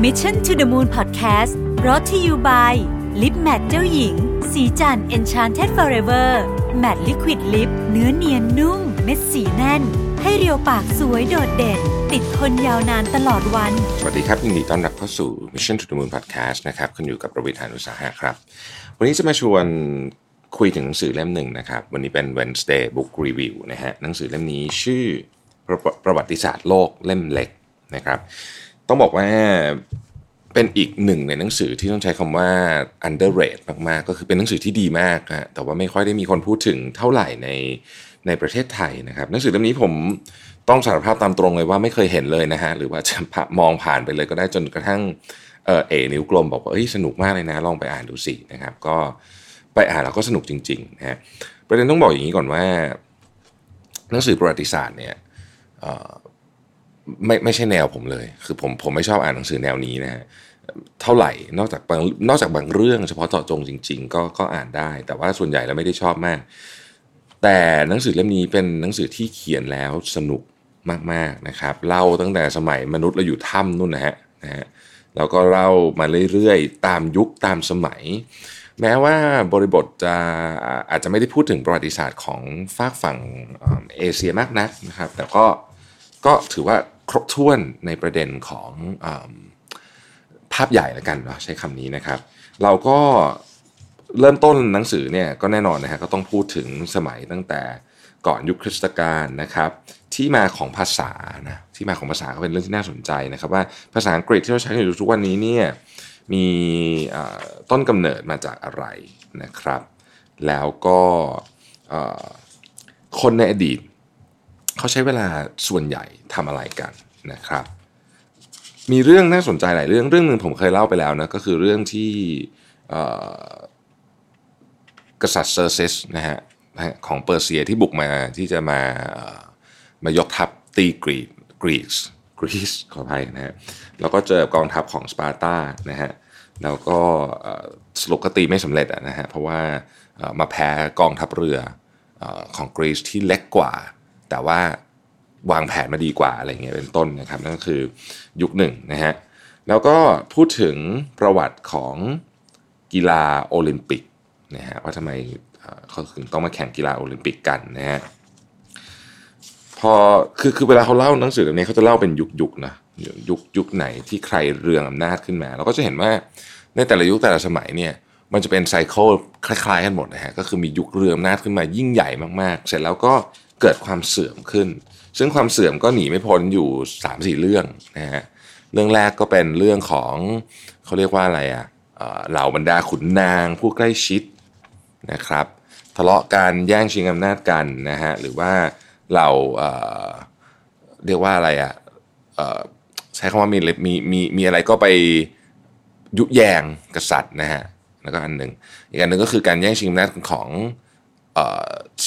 Mission to the Moon Podcast รอ t ธออยู่ by ลิปแมทเจ้าหญิง สีจัน Enchanted Forever Matte Liquid Lip เนื้อเนียนนุ่ม เม็ดสีแน่น ให้เรียวปากสวยโดดเด่น ติดทนยาวนานตลอดวัน สวัสดีครับยินดีต้อนรับเข้าสู่ Mission to the Moon Podcast นะครับคุณอยู่กับประวิทยานุสาหะครับ วันนี้จะมาชวนคุยถึงหนังสือเล่มหนึ่งนะครับ วันนี้เป็น Wednesday Book Review นะฮะหนังสือเล่มนี้ชื่อประประวัติศาสตร์โลกเล่มเล็กนะครับ ต้องบอกว่าเป็นอีกหนึ่งในหนังสือที่ต้องใช้คำว่า underrated มากๆ ก็คือเป็นหนังสือที่ดีมากฮะแต่ว่าไม่ค่อยได้มีคนพูดถึงเท่าไหร่ในในประเทศไทยนะครับ หนังสือเล่มนี้ผมต้องสารภาพตามตรงเลยว่าไม่เคยเห็นเลยนะฮะหรือว่าจะมองผ่านไปเลยก็ได้จนกระทั่งเออเอนิ้วกลมบอกว่าเฮ้ยสนุกมากเลยนะ ลองไปอ่านดูสินะครับ ก็ไปอ่านแล้วก็สนุกจริงๆนะฮะประเด็นต้องบอกอย่างนี้ก่อนว่า หนังสือประวัติศาสตร์เนี่ย ไม่ไม่ใช่แนวผมเลย คือผมผมไม่ชอบอ่านหนังสือแนวนี้นะฮะเท่าไหร่นอกจากบางนอกจากบางเรื่องเฉพาะเจาะจงจริง ๆ ก็ก็อ่านได้ แต่ว่าส่วนใหญ่แล้วไม่ได้ชอบมาก แต่หนังสือเล่มนี้เป็นหนังสือที่เขียนแล้วสนุกมากๆนะครับเล่าตั้งแต่สมัยมนุษย์เราอยู่ถ้ำนู่นนะฮะนะฮะแล้วก็เล่ามาเรื่อยๆ ตามยุคตามสมัย แม้ว่าบริบทจะอาจจะไม่ได้พูดถึงประวัติศาสตร์ของฝากฝั่งเอเชียมากนักนะครับ แต่ก็ก็ถือว่า ครบถ้วนในประเด็นของอภาพใหญ่ล้วกันเนาะใช้คำนี้นะครับ เราก็เริ่มต้นหนังสือเนี่ยก็แน่นอนนะฮะก็ต้องพูดถึงสมัยตั้งแต่ก่อนยุคคริสตกาลนะครับ ที่มาของภาษานะที่มาของภาษาก็เป็นเรื่องที่น่าสนใจนะครับ ว่าภาษาอังกฤษที่เราใช้อยู่ทุกวันนี้เนี่ยมีต้นกำเนิดมาจากอะไรนะครับ แล้วก็คนในอดีต เขาใช้เวลาส่วนใหญ่ทำอะไรกันนะครับ มีเรื่องน่าสนใจหลายเรื่องเรื่องหนึ่งผมเคยเล่าไปแล้วนะก็คือเรื่องที่กษัตริย์เซอร์เซสนะฮะของเปอร์เซียที่บุกมาที่จะมามายกทัพตีกรีกกรีซกรีซขออภัยนะฮะแล้วก็เจอกองทัพของสปาร์ตานะฮะแล้วก็สรุปก็ตีไม่สำเร็จนะฮะเพราะว่ามาแพ้กองทัพเรือของกรีซที่เล็กกว่า แต่ว่าวางแผนมาดีกว่าอะไรเงี้ยเป็นต้นนะครับนั่นก็คือยุคหนึ่งนะฮะแล้วก็พูดถึงประวัติของกีฬาโอลิมปิกนะฮะว่าทำไมเขาถึงต้องมาแข่งกีฬาโอลิมปิกกันนะฮะพอคือคือเวลาเขาเล่าหนังสือเล่มนี้เขาจะเล่าเป็นยุคยุคนะยุคยุคไหนที่ใครเรืองอำนาจขึ้นมา เราก็จะเห็นว่าในแต่ละยุคแต่ละสมัยเนี่ย มันจะเป็นไซเคิลคล้ายๆกันหมดนะฮะก็คือมียุคเรืออำนาจขึ้นมายิ่งใหญ่มากๆ เสร็จแล้วก็เกิดความเสื่อมขึ้น ซึ่งความเสื่อมก็หนีไม่พ้นอยู่3าสี่เรื่องนะฮะเรื่องแรกก็เป็นเรื่องของเขาเรียกว่าอะไรอะเหล่าบรรดาขุนนางผู้ใกล้ชิดนะครับทะเลาะกันแย่งชิงอำนาจกันนะฮะหรือว่าเราเเรียกว่าอะไรอะ่ะใช้คำว่ามีมีมีมีอะไรก็ไปยุแยงกษัตริย์นะฮะ แล้วก็อันหนึ่งอีกอันหนึ่งก็คือการแย่งชิงอำนาจของ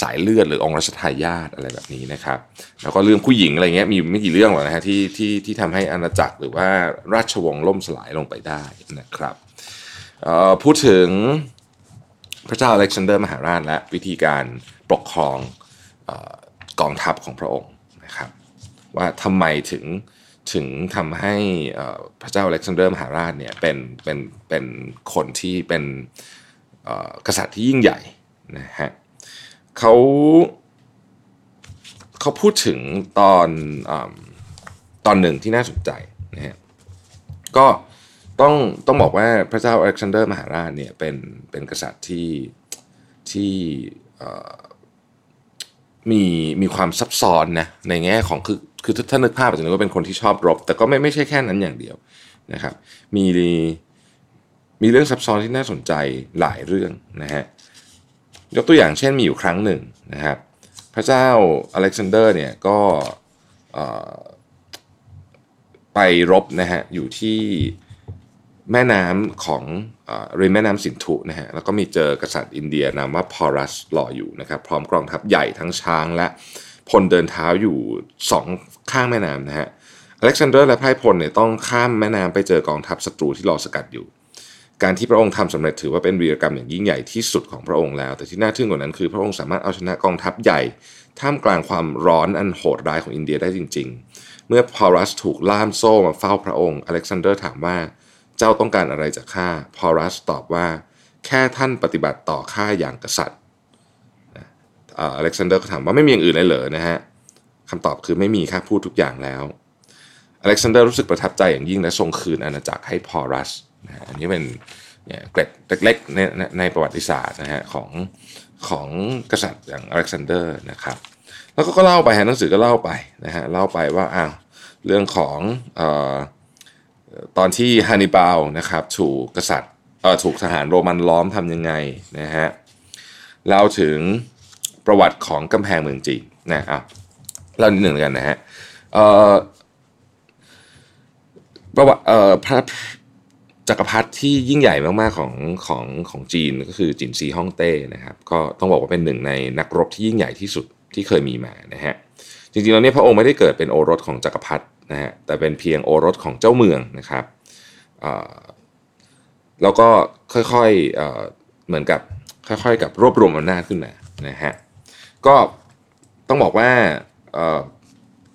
สายเลือดหรือองค์รัชทายาทอะไรแบบนี้นะครับ แล้วก็เรื่องผู้หญิงอะไรเงี้ยมีไม่กี่เรื่องหรอกนะฮะที่ที่ที่ทำให้อาณาจักรหรือว่าราชวงศ์ล่มสลายลงไปได้นะครับพูดถึงพระเจ้าอเล็กซานเดอร์มหาราชและวิธีการปกครองกองทัพของพระองค์นะครับ ว่าทำไมถึง ถึงทำให้พระเจ้าอเล็กซานเดอร์มหาราชเนี่ยเป็นเป็นเป็นคนที่เป็นกษัตริย์ที่ยิ่งใหญ่นะฮะเขาเขาพูดถึงตอนอตอนหนึ่งที่น่าสนใจนะฮะก็ต้องต้องบอกว่าพระเจ้าอเล็กซานเดอร์มหาราชเนี่ยเป็นเป็นกษัตริย์ที่ที่มีมีความซับซ้อนนะในแง่ของคือ คือถ้านึกภาพอาจจะนึกว่าเป็นคนที่ชอบรบ แต่ก็ไม่ไม่ใช่แค่นั้นอย่างเดียวนะครับ มีมีเรื่องซับซ้อนที่น่าสนใจหลายเรื่องนะฮะยกตัวอย่างเช่นมีอยู่ครั้งหนึ่งนะครับ พระเจ้าอเล็กซานเดอร์เนี่ยก็ไปรบนะฮะอยู่ที่แม่น้ำของริมแม่น้ำสินธุนะฮะแล้วก็มีเจอกษัตริย์อินเดียนามว่าพอรัสรออยู่นะครับ พร้อมกองทัพใหญ่ทั้งช้างและ พลเดินเท้าอยู่สองข้างแม่น้ำนะฮะอเล็กซานเดอร์และไพร่พลเนี่ยต้องข้ามแม่น้ำไปเจอกองทัพศัตรูที่รอสกัดอยู่ การที่พระองค์ทำสำเร็จถือว่าเป็นวีรกรรมอย่างยิ่งใหญ่ที่สุดของพระองค์แล้ว แต่ที่น่าทึ่งกว่านั้นคือพระองค์สามารถเอาชนะกองทัพใหญ่ ท่ามกลางความร้อนอันโหดร้ายของอินเดียได้จริง ๆ เมื่อพอรัสถูกล่ามโซ่มาเฝ้าพระองค์อเล็กซานเดอร์ถามว่าเจ้าต้องการอะไรจากข้าพอรัสตอบว่า แค่ท่านปฏิบัติต่อข้าอย่างกษัตริย์ อเล็กซานเดอร์ก็ถามว่าไม่มีอย่างอื่นเลยเหรอนะฮะคำตอบคือไม่มีข้าพูดทุกอย่างแล้วอเล็กซานเดอร์รู้สึกประทับใจอย่างยิ่งและทรงคืนอาณาจักรให้พอรัสนะอันนี้เป็นเนี่ยเกร็ดเล็กๆในในประวัติศาสตร์นะฮะของของกษัตริย์อย่างอเล็กซานเดอร์นะครับ แล้วก็เล่าไปฮะหนังสือก็เล่าไปนะฮะเล่าไปว่าอ้าวเรื่องของอตอนที่ฮันนิบาลนะครับถูกกษัตริย์ถูกทหารโรมันล้อมทำยังไงนะฮะเล่าถึง ประวัติของกำแพงเมืองจีนนะอะเล่านิดหนึ่งกันนะฮะประวัติพระจักรพรรดิที่ยิ่งใหญ่มากๆของของของจีนก็คือจินซีฮ่องเต้นะครับก็ต้องบอกว่าเป็นหนึ่งในนักรบที่ยิ่งใหญ่ที่สุดที่เคยมีมานะฮะจริงๆแล้วเนี่ยพระองค์ไม่ได้เกิดเป็นโอรสของจักรพรรดินะฮะแต่เป็นเพียงโอรสของเจ้าเมืองนะครับแล้วก็ค่อยๆเหมือนกับค่อยๆ กับรวบรวมอำนาจขึ้นมานะฮะ ก็ต้องบอกว่า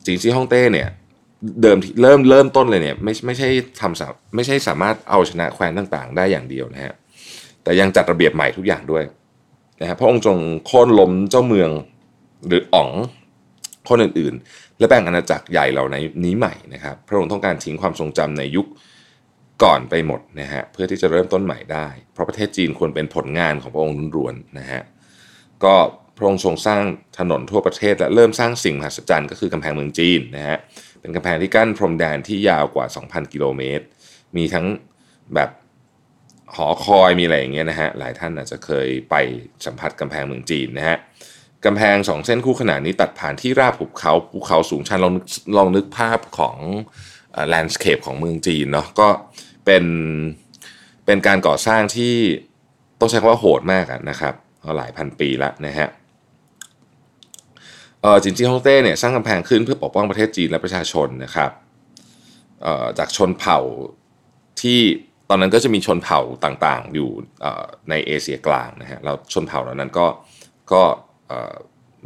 จิงซีฮ่องเต้เนี่ยเดิมเริ่มเริ่มต้นเลยเนี่ยไม่ไม่ใช่ทำสไม่ใช่สามารถเอาชนะแคว้นต่างๆ ได้อย่างเดียวนะฮะแต่ยังจัดระเบียบใหม่ทุกอย่างด้วยนะฮะพระองค์ทรงโค่นล้มเจ้าเมืองหรืออ๋องคนอื่นๆ และแบ่งอาณาจักรใหญ่เหล่านี้ใหม่นะครับพระองค์ต้องการทิ้งความทรงจำในยุคก่อนไปหมดนะฮะเพื่อที่จะเริ่มต้นใหม่ได้ เพราะประเทศจีนควรเป็นผลงานของพระองค์ล้วนๆนะฮะก็ พระองค์ทรงสร้างถนนทั่วประเทศ และเริ่มสร้างสิ่งมหัศจรรย์ก็คือกำแพงเมืองจีนนะฮะเป็นกำแพงที่กั้นพรมแดนที่ยาวกว่า 2,000 กิโลเมตร มีทั้งแบบหอคอยมีอะไรอย่างเงี้ยนะฮะหลายท่านอาจจะเคยไปสัมผัสกำแพงเมืองจีนนะฮะกำแพงสองเส้นคู่ขนานนี้ตัดผ่านที่ราบหุบเขาภูเขาสูงชันลองลองนึกภาพของ landscape ของเมืองจีนเนาะก็เป็นเป็นการก่อสร้างที่ต้องใช้คำว่าโหดมากนะครับหลายพันปีแล้วนะฮะ จิ๋นซีฮ่องเต้เนี่ยสร้างกำแพงขึ้นเพื่อปกป้องประเทศจีนและประชาชนนะครับจากชนเผ่าที่ตอนนั้นก็จะมีชนเผ่าต่างๆ อยู่ในเอเชียกลางนะฮะเราชนเผ่าเหล่านั้นก็ก็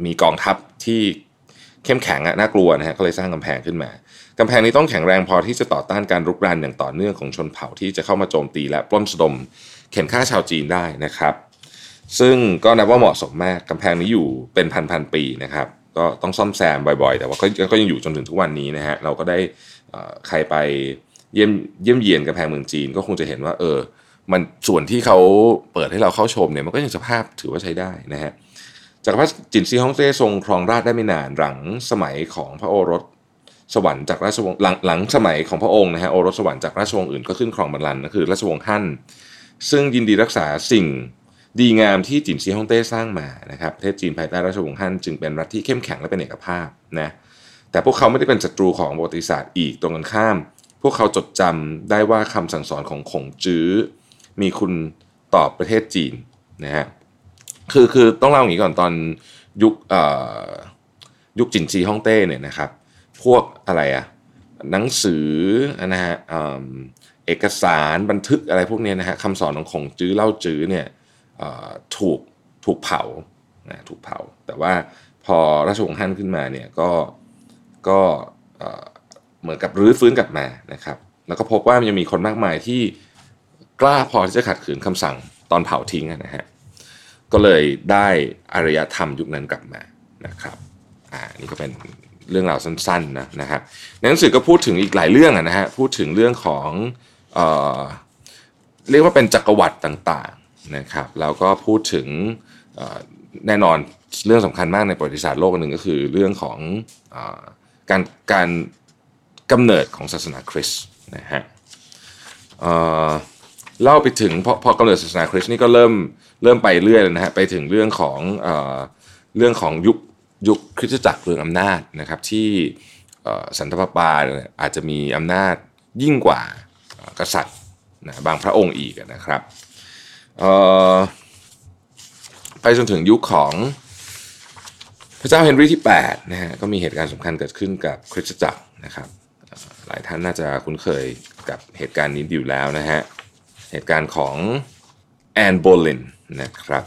มีกองทัพที่เข้มแข็งอะน่ากลัวนะฮะก็เลยสร้างกำแพงขึ้นมากำแพงนี้ต้องแข็งแรงพอที่จะต่อต้านการรุกรานอย่างต่อเนื่องของชนเผ่าที่จะเข้ามาโจมตีและปล้นสะดมเข็นฆ่าชาวจีนได้นะครับ ซึ่งก็นับว่าเหมาะสมมากกำแพงนี้อยู่เป็นพันๆปีนะครับ ก็ต้องซ่อมแซมบ่อยๆ แต่ว่าก็ยังอยู่จนถึงทุกวันนี้นะฮะเราก็ได้ใครไปเยี่ยมเยี่ยมเยียนกำแพงเมืองจีนก็คงจะเห็นว่าเออมันส่วนที่เขาเปิดให้เราเข้าชมเนี่ยมันก็ยังสภาพถือว่าใช้ได้นะฮะจักรพรรดิจินซีฮ่องเต้ทรงครองราชได้ไม่นานหลังสมัยของพระโอรสสวรรค์จากราชวงศ์หลังหลังสมัยของพระองค์นะฮะโอรสสวรรค์จากราชวงศ์อื่นก็ขึ้นครองบัลลังก์ก็คือราชวงศ์ฮั่นซึ่งยินดีรักษาสิ่ง ดีงามที่จินซีฮ่องเต้สร้างมานะครับประเทศจีนภายใต้ราชวงศ์ฮั่นจึงเป็นรัฐที่เข้มแข็งและเป็นเอกภาพนะแต่พวกเขาไม่ได้เป็นศัตรูของประวัติศาสตร์อีกตรงกันข้าม พวกเขาจดจำได้ว่าคำสั่งสอนของขงจื้อมีคุณต่อประเทศจีนนะฮะคือคือต้องเล่าอย่างนี้ก่อนตอนยุคยุคจินซีฮ่องเต้เนี่ยนะครับ พวกอะไรอะหนังสือนะฮะเอกสารบันทึกอะไรพวกนี้นะฮะคำสอนของขงจื้อเล่าจื้อเนี่ย ถูกถูกเผานะถูกเผา แต่ว่าพอราชวงศ์ฮั่นขึ้นมาเนี่ยก็ก็เหมือนกับรื้อฟื้นกลับมานะครับ แล้วก็พบว่ามันยังมีคนมากมายที่กล้าพอที่จะขัดขืนคำสั่งตอนเผาทิ้งนะฮะก็เลยได้อารยธรรมยุคนั้นกลับมานะครับอ่านี่ก็เป็นเรื่องราวสั้นๆนะนะครับในหนังสือก็พูดถึงอีกหลายเรื่องนะฮะพูดถึงเรื่องของเออเรียกว่าเป็นจักรวรรดิต่าง นะครับแล้วก็พูดถึงแน่นอนเรื่องสำคัญมากในประวัติศาสตร์โลกหนึ่งก็คือเรื่องของอการการกำเนิดของศาสนาคริสต์นะฮะเล่าไปถึงพอพอกำเนิดศาสนาคริสต์นี่ก็เริ่มเริ่มไปเรื่อยนะฮะไปถึงเรื่องของเอเรื่องของยุคยุคคริสตจักรเรืองอำนาจนะครับที่สันตะปาอาจจะมีอำนาจยิ่งกว่ากษัตริย์นะบางพระองค์อีกนะครับ ไปจนถึงยุคของพระเจ้าเฮนรี่ที่8นะฮะก็มีเหตุการณ์สำคัญเกิดขึ้นกับคริสตจักรนะครับหลายท่านน่าจะคุ้นเคยกับเหตุการณ์นี้อยู่แล้วนะฮะเหตุการณ์ของแอนโบลินนะครับ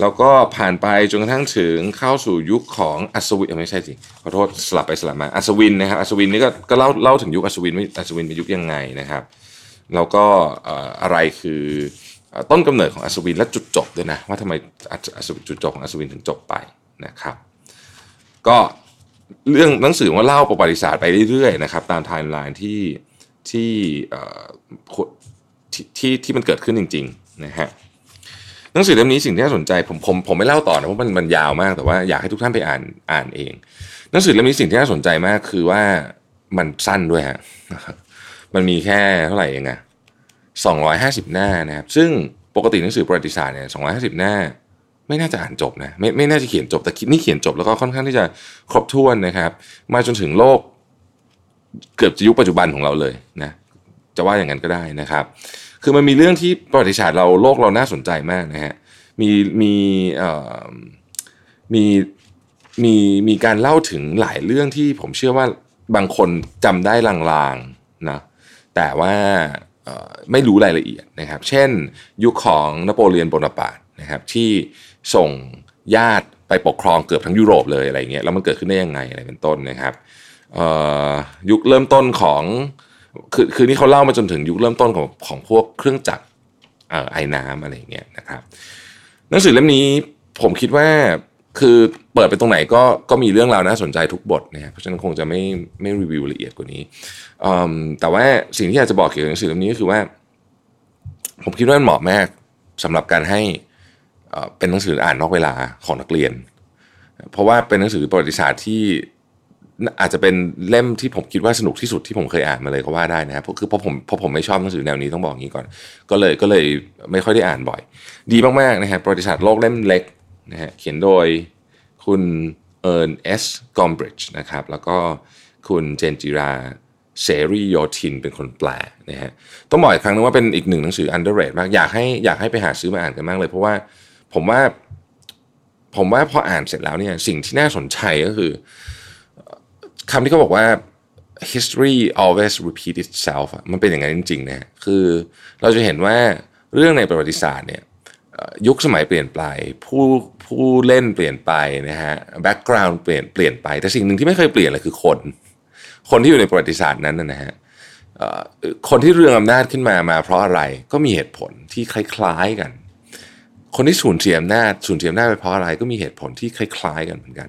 แล้วก็ผ่านไปจนกระทั่งถึงเข้าสู่ยุคของอัศวินไม่ใช่สิขอโทษสลับไปสลับมาอัศวินนะครับอัศวินนี่ก็ก็เล่าเล่าถึงยุคอัศวินว่อัศวินเป็นยุคยังไงนะครับ แล้วก็อะไรคือ ต้นกำเนิดของอัศวินและจุดจบด้วยนะว่าทำไมอัศวินจุดจบของอัศวินถึงจบไปนะครับ ก็เรื่องหนังสือว่าเล่าประวัติศาสตร์ไปเรื่อยๆนะครับตามไทม์ไลน์ที่ที่ที่ที่มันเกิดขึ้นจริงๆนะฮะหนังสือเล่มนี้สิ่งที่น่าสนใจผมผมผมไม่เล่าต่อนะเพราะมันมันยาวมากแต่ว่าอยากให้ทุกท่านไปอ่านอ่านเอง หนังสือเล่มนี้สิ่งที่น่าสนใจมากคือว่ามันสั้นด้วยฮะมันมีแค่เท่าไหร่เองอะ 250 หน้านะครับ ซึ่งปกติหนังสือประวัติศาสตร์เนี่ย250 หน้า ไม่น่าจะอ่านจบนะไม่ไม่น่าจะเขียนจบแต่นี่เขียนจบแล้วก็ค่อนข้างที่จะครบถ้วนนะครับ มาจนถึงโลกเกือบจะยุคปัจจุบันของเราเลยนะจะว่าอย่างนั้นก็ได้นะครับ คือมันมีเรื่องที่ประวัติศาสตร์เราโลกเราน่าสนใจมากนะฮะมีมีเอ่อมีมีมีการเล่าถึงหลายเรื่องที่ผมเชื่อว่าบางคนจำได้ลางๆนะแต่ว่า ไม่รู้รายละเอียดนะครับ เช่น ยุคของนโปเลียนโบนาปาร์ตนะครับที่ส่งญาติไปปกครองเกือบทั้งยุโรปเลยอะไรเงี้ยแล้วมันเกิดขึ้นได้ยังไงอะไรเป็นต้นนะครับยุคเริ่มต้นของคือคือนี่เขาเล่ามาจนถึงยุคเริ่มต้นของของพวกเครื่องจักรไอ้น้ำอะไรเงี้ยนะครับ หนังสือเล่มนี้ผมคิดว่า คือเปิดไปตรงไหนก็ก็มีเรื่องราวน่าสนใจทุกบทนะครับเพราะฉะนั้นคงจะไม่ไม่รีวิวละเอียดกว่านี้แต่ว่าสิ่งที่อยากจะบอกเกี่ยวกับหนังสือเล่มนี้ก็คือว่า ผมคิดว่ามันเหมาะมากสำหรับการให้เอ่อเป็นหนังสืออ่านนอกเวลาของนักเรียน เพราะว่าเป็นหนังสือประวัติศาสตร์ที่อาจจะเป็นเล่มที่ผมคิดว่าสนุกที่สุดที่ผมเคยอ่านมาเลยก็ว่าได้นะครับคือเพราะผมเพราะผมไม่ชอบหนังสือแนวนี้ต้องบอกงี้ก่อน ก็เลยก็เลยไม่ค่อยได้อ่านบ่อย ดีมากๆนะฮะประวัติศาสตร์โลกเล่มเล็ก นะฮะเขียนโดยคุณเอิร์นเอสกอมบริดจ์นะครับแล้วก็คุณเจนจิราเสรีโยธินเป็นคนแปลนะฮะต้องบอกอีกครั้งนึงว่าเป็นอีกหนึ่งหนังสือ underrated มากอยากให้อยากให้ไปหาซื้อมาอ่านกันมากเลย เพราะว่าผมว่าผมว่าพออ่านเสร็จแล้วเนี่ยสิ่งที่น่าสนใจก็คือคำที่เขาบอกว่า history always repeat itself มันเป็นอย่างนั้นจริงๆนะคือเราจะเห็นว่าเรื่องในประวัติศาสตร์เนี่ย ยุคสมัยเปลี่ยนไปผู้ผู้เล่นเปลี่ยนไปนะฮะ background เปลี่ยนเปลี่ยนไปแต่สิ่งหนึ่งที่ไม่เคยเปลี่ยนเลยคือคน คนที่อยู่ในประวัติศาสตร์นั้นนะฮะคนที่เรืองอำนาจขึ้นมามาเพราะอะไรก็มีเหตุผลที่คล้ายๆกัน คนที่สูญเสียอำนาจสูญเสียอำนาจไปเพราะอะไรก็มีเหตุผลที่คล้ายๆ กันเหมือนกัน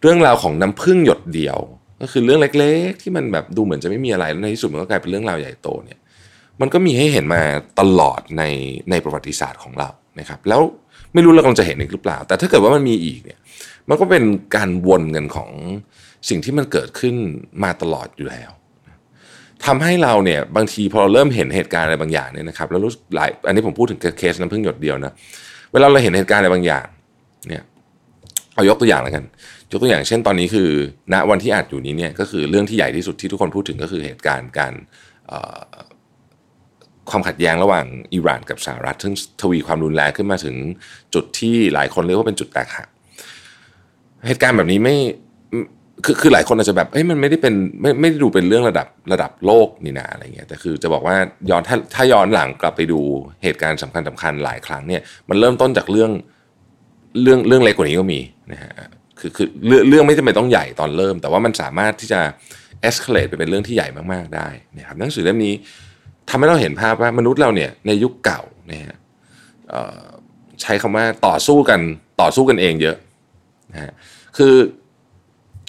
เรื่องราวของน้ำพึ่งหยดเดียว ก็คือเรื่องเล็ก ๆ ที่มันแบบดูเหมือนจะไม่มีอะไรแล้วในที่สุดมันก็กลายเป็นเรื่องราวใหญ่โตเนี่ยมันก็มีให้เห็นมาตลอดในในประวัติศาสตร์ของเรา นะครับแล้วไม่รู้เรากำลังจะเห็นอีกหรือเปล่า แต่ถ้าเกิดว่ามันมีอีกเนี่ยมันก็เป็นการวนกันของสิ่งที่มันเกิดขึ้นมาตลอดอยู่แล้วทำให้เราเนี่ยบางทีพอเราเริ่มเห็นเหตุการณ์อะไรบางอย่างเนี่ยนะครับแล้วรู้สึกหลายอันนี้ผมพูดถึงเคสน้ำพึ่งหยดเดียวนะเวลาเราเห็นเหตุการณ์อะไรบางอย่างเนี่ยเอายกตัวอย่างแล้วกัน ยกตัวอย่างเช่นตอนนี้คือ ณวันที่อาจอยู่นี้เนี่ยก็คือเรื่องที่ใหญ่ที่สุดที่ทุกคนพูดถึงก็คือเหตุการณ์การ ความขัดแย้งระหว่างอิหร่านกับสหรัฐซึ่งทวีความรุนแรงขึ้นมาถึงจุดที่หลายคนเรียกว่าเป็นจุดแตกหักเหตุการณ์แบบนี้ไม่คือคือหลายคนอาจจะแบบเอ้ยมันไม่ได้เป็นไม่ไม่ได้ดูเป็นเรื่องระดับระดับโลกนี่นาอะไรเงี้ยแต่คือจะบอกว่าย้อนถ้าถ้าย้อนหลังกลับไปดูเหตุการณ์สำคัญสำคัญหลายครั้งเนี่ยมันเริ่มต้นจากเรื่องเรื่องเรื่องเล็กกว่านี้ก็มีนะฮะคือคือเรื่องเรื่องไม่จำเป็นต้องใหญ่ตอนเริ่ม แต่ว่ามันสามารถที่จะ escalate ไปเป็นเรื่องที่ใหญ่มากๆได้นะครับหนังสือเล่มนี้ ทำให้เราเห็นภาพว่ามนุษย์เราเนี่ยในยุคเก่านะฮะใช้คำว่าต่อสู้กันต่อสู้กันเองเยอะนะฮะคือ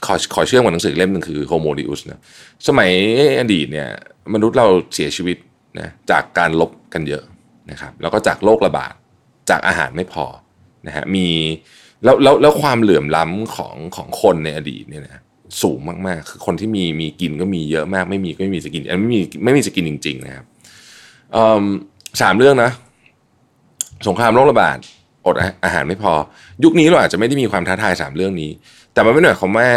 ขอขอเชื่อมกับหนังสือเล่มหนึ่งคือ Homo Deus นะสมัยอดีตเนี่ยมนุษย์เราเสียชีวิตนะจากการลบกันเยอะนะครับแล้วก็จากโรคระบาดจากอาหารไม่พอนะฮะมีแล้วแล้วแล้วความเหลื่อมล้ำของของคนในอดีตเนี่ยนะ สูงมากๆ คือคนที่มีมีกินก็มีเยอะมาก ไม่มีก็ไม่มีจะกินไม่มีไม่มีจะกินจริง ๆ นะครับสามเรื่องนะ สงครามโรคระบาดอดอาหารไม่พอ ยุคนี้เราอาจจะไม่ได้มีความท้าทายสามเรื่องนี้ แต่มันไม่ได้หมายความว่า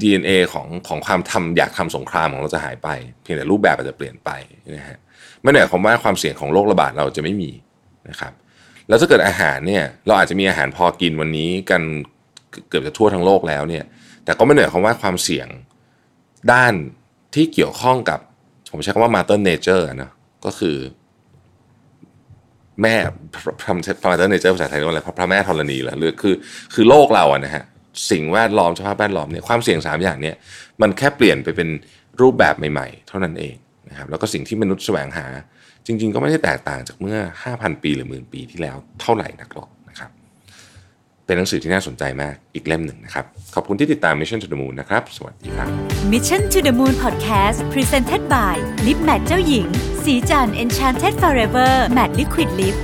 DNA ของของความทำอยากทำสงครามของเราจะหายไป เพียงแต่รูปแบบอาจจะเปลี่ยนไปนะฮะไม่ได้หมายความว่าความเสี่ยงของโรคระบาดเราจะไม่มีนะครับแล้วถ้าเกิดอาหารเนี่ยเราอาจจะมีอาหารพอกินวันนี้กันเกือบจะทั่วทั้งโลกแล้วเนี่ย แต่ก็ไม่ได้หมายความว่าความเสี่ยงด้านที่เกี่ยวข้องกับ ผมใช้คำว่า mother nature นะก็คือแม่พระพระMother Nature ภาษาไทยเรียกว่าอะไรพระแม่ธรณีเหรอหรือคือคือโลกเราอะนะฮะสิ่งแวดล้อมสภาพแวดล้อมเนี่ยความเสี่ยงสามอย่างเนี่ยมันแค่เปลี่ยนไปเป็นรูปแบบใหม่ๆ เท่านั้นเองนะครับแล้วก็สิ่งที่มนุษย์แสวงหา จริง ๆ ก็ไม่ได้แตกต่างจากเมื่อ 5,000 ปีหรือหมื่นปีที่แล้วเท่าไหร่นักหรอก เป็นหนังสือที่น่าสนใจมากอีกเล่มหนึ่งนะครับ ขอบคุณที่ติดตาม Mission to the Moon นะครับ สวัสดีครับ Mission to the Moon Podcast Presented by Lip Matte เจ้าหญิง สีจัน Enchanted Forever Matte Liquid Lip